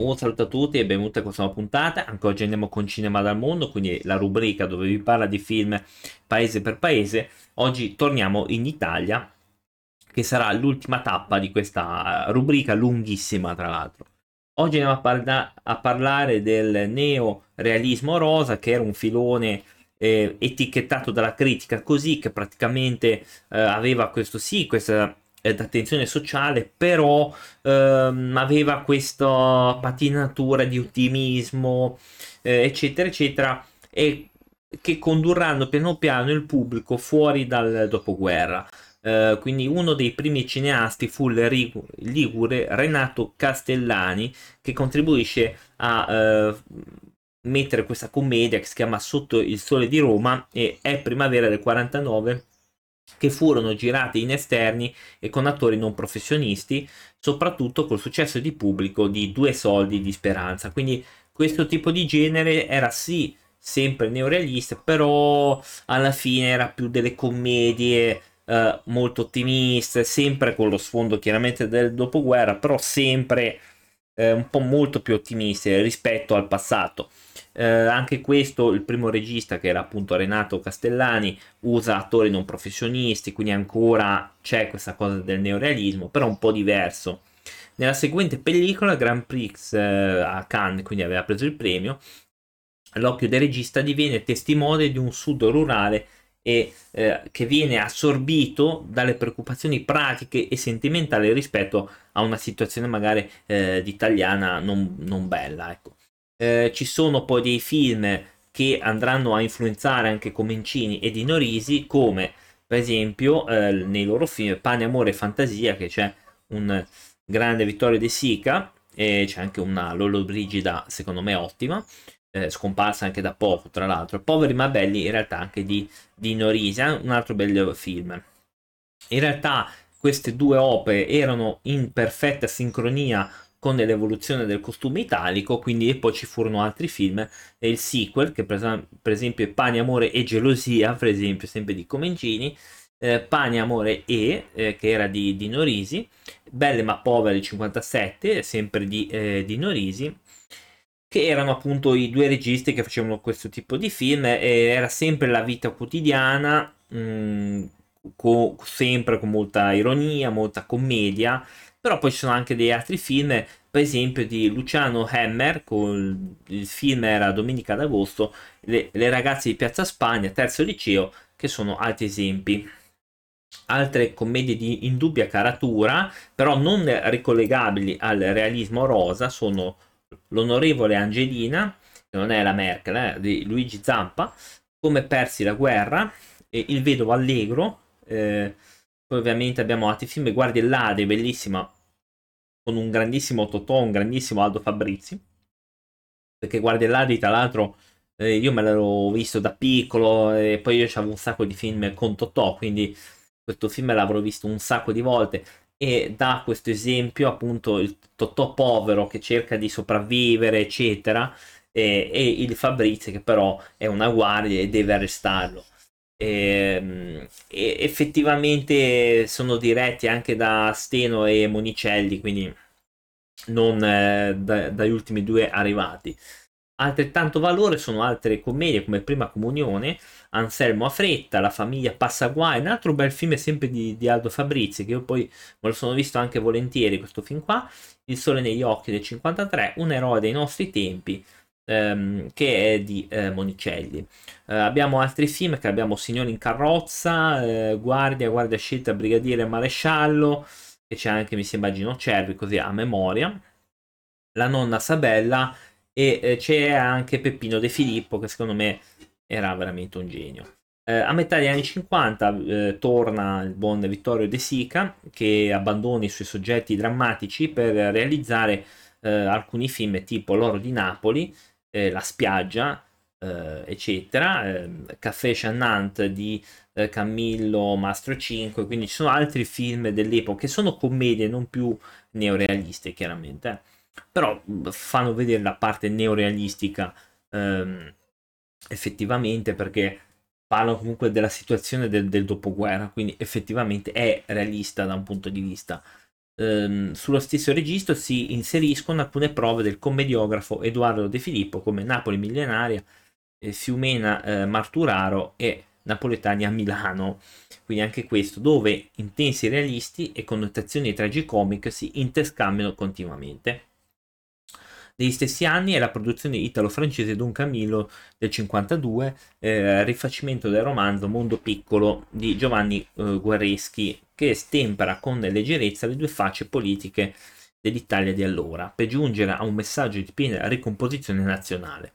Un saluto a tutti e benvenuti a questa nuova puntata. Anche oggi andiamo con Cinema dal Mondo, quindi la rubrica dove vi parla di film paese per paese. Oggi torniamo in Italia, che sarà l'ultima tappa di questa rubrica lunghissima, tra l'altro. Oggi andiamo a, parla- a parlare del neorealismo rosa, che era un filone eh, etichettato dalla critica così, che praticamente eh, aveva questo sì, questa d'attenzione sociale, però ehm, aveva questa patinatura di ottimismo, eh, eccetera, eccetera, e che condurranno piano piano il pubblico fuori dal dopoguerra. Uh, quindi uno dei primi cineasti fu il ligure Renato Castellani che contribuisce a uh, mettere questa commedia che si chiama Sotto il sole di Roma e è primavera del 49 che furono girate in esterni e con attori non professionisti, soprattutto col successo di pubblico di Due soldi di speranza. Quindi questo tipo di genere era sì sempre neorealista, però alla fine era più delle commedie eh, molto ottimiste, sempre con lo sfondo chiaramente del dopoguerra, però sempre eh, un po' molto più ottimiste rispetto al passato. Eh, anche questo, il primo regista che era appunto Renato Castellani, usa attori non professionisti, quindi ancora c'è questa cosa del neorealismo, però un po' diverso. Nella seguente pellicola, Grand Prix eh, a Cannes, quindi aveva preso il premio, l'occhio del regista diviene testimone di un sud rurale e eh, che viene assorbito dalle preoccupazioni pratiche e sentimentali rispetto a una situazione magari eh, italiana non, non bella. Ecco. Eh, ci sono poi dei film che andranno a influenzare anche Comencini e Dino Risi, come per esempio eh, nei loro film Pane, Amore e Fantasia, che c'è un grande Vittorio De Sica, e c'è anche una Lolo Brigida, secondo me ottima, eh, scomparsa anche da poco, tra l'altro. Poveri ma belli, in realtà anche di Dino Risi, eh, un altro bel film. In realtà queste due opere erano in perfetta sincronia con l'evoluzione del costume italico, quindi poi ci furono altri film, e il sequel, che per, esempio è Pani, Amore e Gelosia, per esempio, sempre di Comencini, eh, Pani, Amore e, eh, che era di, di Norisi, Belle ma povere 57, sempre di, eh, di Norisi, che erano appunto i due registi che facevano questo tipo di film, era sempre la vita quotidiana, mh, mm, co- sempre con molta ironia, molta commedia, però poi ci sono anche degli altri film, per esempio di Luciano Hammer, con il film era Domenica d'agosto, le, le ragazze di Piazza Spagna, terzo liceo, che sono altri esempi. Altre commedie di indubbia caratura, però non ricollegabili al realismo rosa, sono L'onorevole Angelina, che non è la Merkel, eh, di Luigi Zampa, Come persi la guerra, e Il vedovo allegro, eh, poi ovviamente abbiamo altri film, Guardie Ladri, bellissima, con un grandissimo Totò, un grandissimo Aldo Fabrizi. Perché Guardie Ladri, tra l'altro, eh, io me l'ero visto da piccolo e poi io avevo un sacco di film con Totò, quindi questo film l'avrò visto un sacco di volte e dà questo esempio appunto il Totò povero che cerca di sopravvivere eccetera e, e il Fabrizi che però è una guardia e deve arrestarlo e, ehm, e effettivamente sono diretti anche da Steno e Monicelli, quindi non eh, da, dagli ultimi due arrivati. Altrettanto valore sono altre commedie come Prima Comunione, Anselmo a fretta, La famiglia passa guai, un altro bel film sempre di, di, Aldo Fabrizi che io poi me lo sono visto anche volentieri questo film qua, Il sole negli occhi del 53, un eroe dei nostri tempi, ehm, che è di eh, Monicelli. Eh, abbiamo altri film che abbiamo Signore in carrozza, eh, Guardia, Guardia scelta, Brigadiere Maresciallo, che c'è anche mi sembra Gino Cervi, così a memoria. La nonna Sabella e eh, c'è anche Peppino De Filippo che secondo me era veramente un genio. Eh, a metà degli anni 50 eh, torna il buon Vittorio De Sica che abbandona i suoi soggetti drammatici per realizzare eh, alcuni film tipo L'oro di Napoli, eh, La spiaggia, eh, eccetera, ehm, Caffè Chanant di Camillo Mastro 5, quindi ci sono altri film dell'epoca che sono commedie non più neorealiste chiaramente, però fanno vedere la parte neorealistica ehm, effettivamente perché parlano comunque della situazione del, del dopoguerra, quindi effettivamente è realista da un punto di vista ehm, sullo stesso registro si inseriscono alcune prove del commediografo Edoardo De Filippo come Napoli millenaria, eh, Fiumena eh, Marturaro e Napoletani a Milano. Quindi anche questo, dove intensi realisti e connotazioni tragicomiche si interscambiano continuamente. Negli stessi anni è la produzione italo-francese Don Camillo del 52, eh, rifacimento del romanzo Mondo Piccolo di Giovanni eh, Guareschi, che stempera con leggerezza le due facce politiche dell'Italia di allora, per giungere a un messaggio di piena ricomposizione nazionale.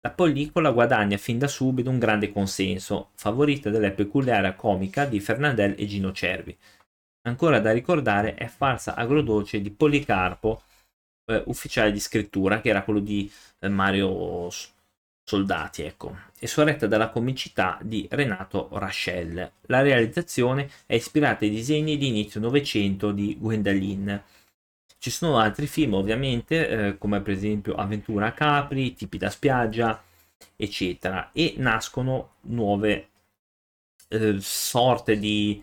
La pellicola guadagna fin da subito un grande consenso, favorita dalla peculiare comica di Fernandel e Gino Cervi. Ancora da ricordare è Farsa agrodolce di Policarpo, eh, ufficiale di scrittura, che era quello di eh, Mario Soldati, ecco, e sorretta dalla comicità di Renato Raschel. La realizzazione è ispirata ai disegni di inizio Novecento di Gwendalin. Ci sono altri film, ovviamente, eh, come per esempio Avventura a Capri, Tipi da spiaggia, eccetera, e nascono nuove eh, sorte di,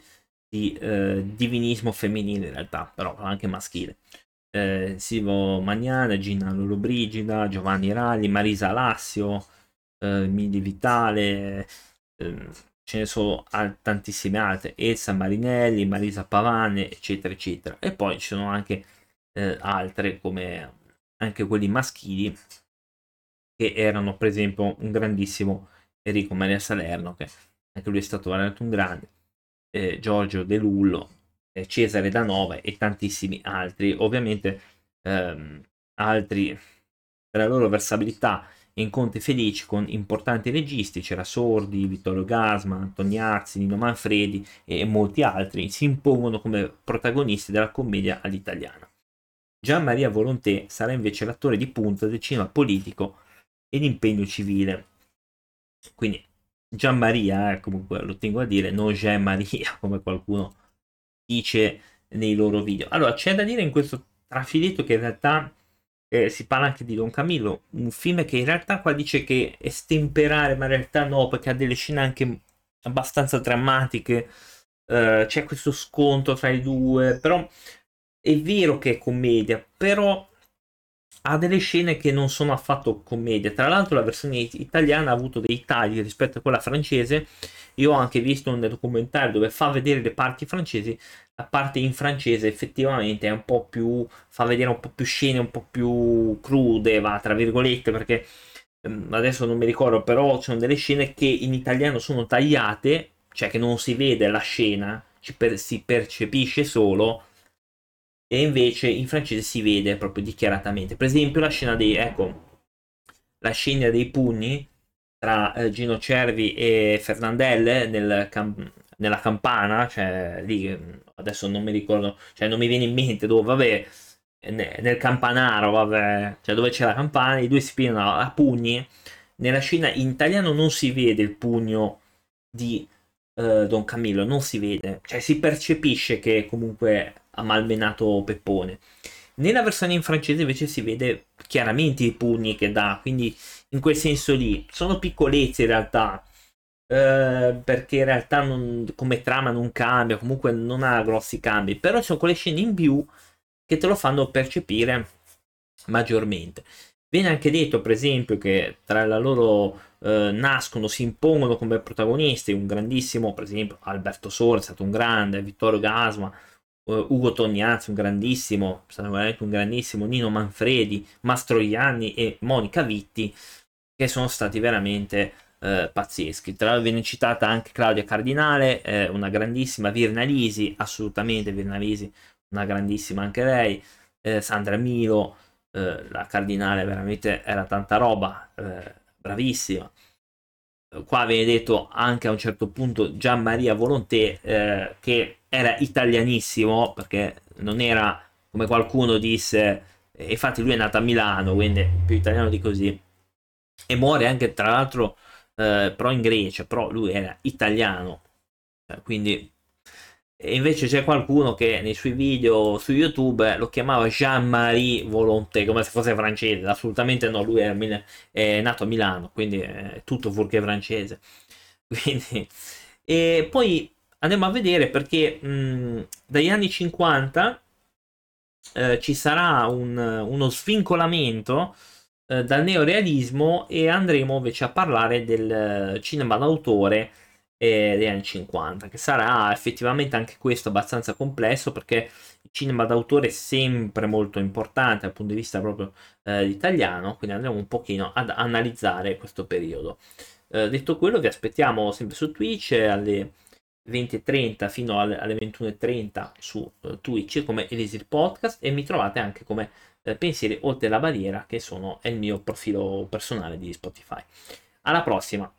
di eh, divinismo femminile in realtà, però anche maschile eh, Silvo Magnana, Gina Lollobrigida, Giovanni Ralli, Marisa Lassio, eh, Mili Vitale, eh, ce ne sono tantissime altre, Elsa Marinelli, Marisa Pavane, eccetera, eccetera. E poi ci sono anche eh, altre come anche quelli maschili che erano per esempio un grandissimo Enrico Maria Salerno che anche lui è stato veramente un grande eh, Giorgio De Lullo eh, Cesare da Nova e tantissimi altri. Ovviamente ehm, altri per la loro versabilità incontri felici con importanti registi, c'era Sordi, Vittorio Gasma, Antoniazzi, Nino Manfredi e molti altri, si impongono come protagonisti della commedia all'italiana. Gian Maria Volonté sarà invece l'attore di punta del cinema politico e d'impegno civile. Quindi Gian Maria, eh, comunque lo tengo a dire, non Jean Maria, come qualcuno dice nei loro video. Allora, c'è da dire in questo trafiletto che in realtà eh, si parla anche di Don Camillo, un film che in realtà qua dice che è stemperare, ma in realtà no, perché ha delle scene anche abbastanza drammatiche. Uh, c'è questo scontro tra i due, però è vero che è commedia, però ha delle scene che non sono affatto commedia. Tra l'altro la versione italiana ha avuto dei tagli rispetto a quella francese. Io ho anche visto un documentario dove fa vedere le parti francesi. La parte in francese effettivamente è un po' più. fa vedere un po' più scene, un po' più crude, va tra virgolette, perché ehm, adesso non mi ricordo, però ci sono delle scene che in italiano sono tagliate, cioè che non si vede la scena, per, si percepisce solo e invece in francese si vede proprio dichiaratamente. Per esempio la scena dei, ecco, la scena dei pugni tra eh, Gino Cervi e Fernandelle nel cam- nella campana, cioè lì adesso non mi ricordo, cioè non mi viene in mente dove, vabbè, nel campanaro, vabbè, cioè dove c'è la campana, i due si pigliano a pugni. Nella scena in italiano non si vede il pugno di uh, Don Camillo, non si vede, cioè si percepisce che comunque ha malmenato Peppone. Nella versione in francese invece si vede chiaramente i pugni che dà, quindi in quel senso lì sono piccolezze in realtà, eh, perché in realtà non, come trama non cambia, comunque non ha grossi cambi, però sono quelle scene in più che te lo fanno percepire maggiormente. Viene anche detto, per esempio, che tra la loro eh, nascono, si impongono come protagonisti un grandissimo, per esempio, Alberto Sore è stato un grande, Vittorio Gasma, uh, Ugo Tognazzi, un grandissimo, un grandissimo, Nino Manfredi, Mastroianni e Monica Vitti, che sono stati veramente uh, pazzeschi. Tra l'altro viene citata anche Claudia Cardinale, eh, una grandissima Virnalisi, assolutamente Virnalisi, una grandissima anche lei, eh, Sandra Milo, eh, la Cardinale veramente era tanta roba, eh, bravissima qua viene detto anche a un certo punto Gian Maria Volonté eh, che era italianissimo perché non era come qualcuno disse infatti lui è nato a Milano quindi più italiano di così e muore anche tra l'altro eh, però in Grecia però lui era italiano eh, quindi e invece c'è qualcuno che nei suoi video su YouTube lo chiamava Jean-Marie Volonté, come se fosse francese. Assolutamente no, lui è, è nato a Milano, quindi è tutto fuorché francese. Quindi, e poi andiamo a vedere perché mh, dagli anni 50 eh, ci sarà un, uno svincolamento eh, dal neorealismo e andremo invece a parlare del cinema d'autore eh, degli anni 50, che sarà effettivamente anche questo abbastanza complesso perché il cinema d'autore è sempre molto importante dal punto di vista proprio eh, italiano, quindi andremo un pochino ad analizzare questo periodo. Eh, detto quello, vi aspettiamo sempre su Twitch alle 20.30 fino alle, alle 21.30 su uh, Twitch come Elisir Podcast e mi trovate anche come uh, Pensieri oltre la barriera che sono, è il mio profilo personale di Spotify. Alla prossima!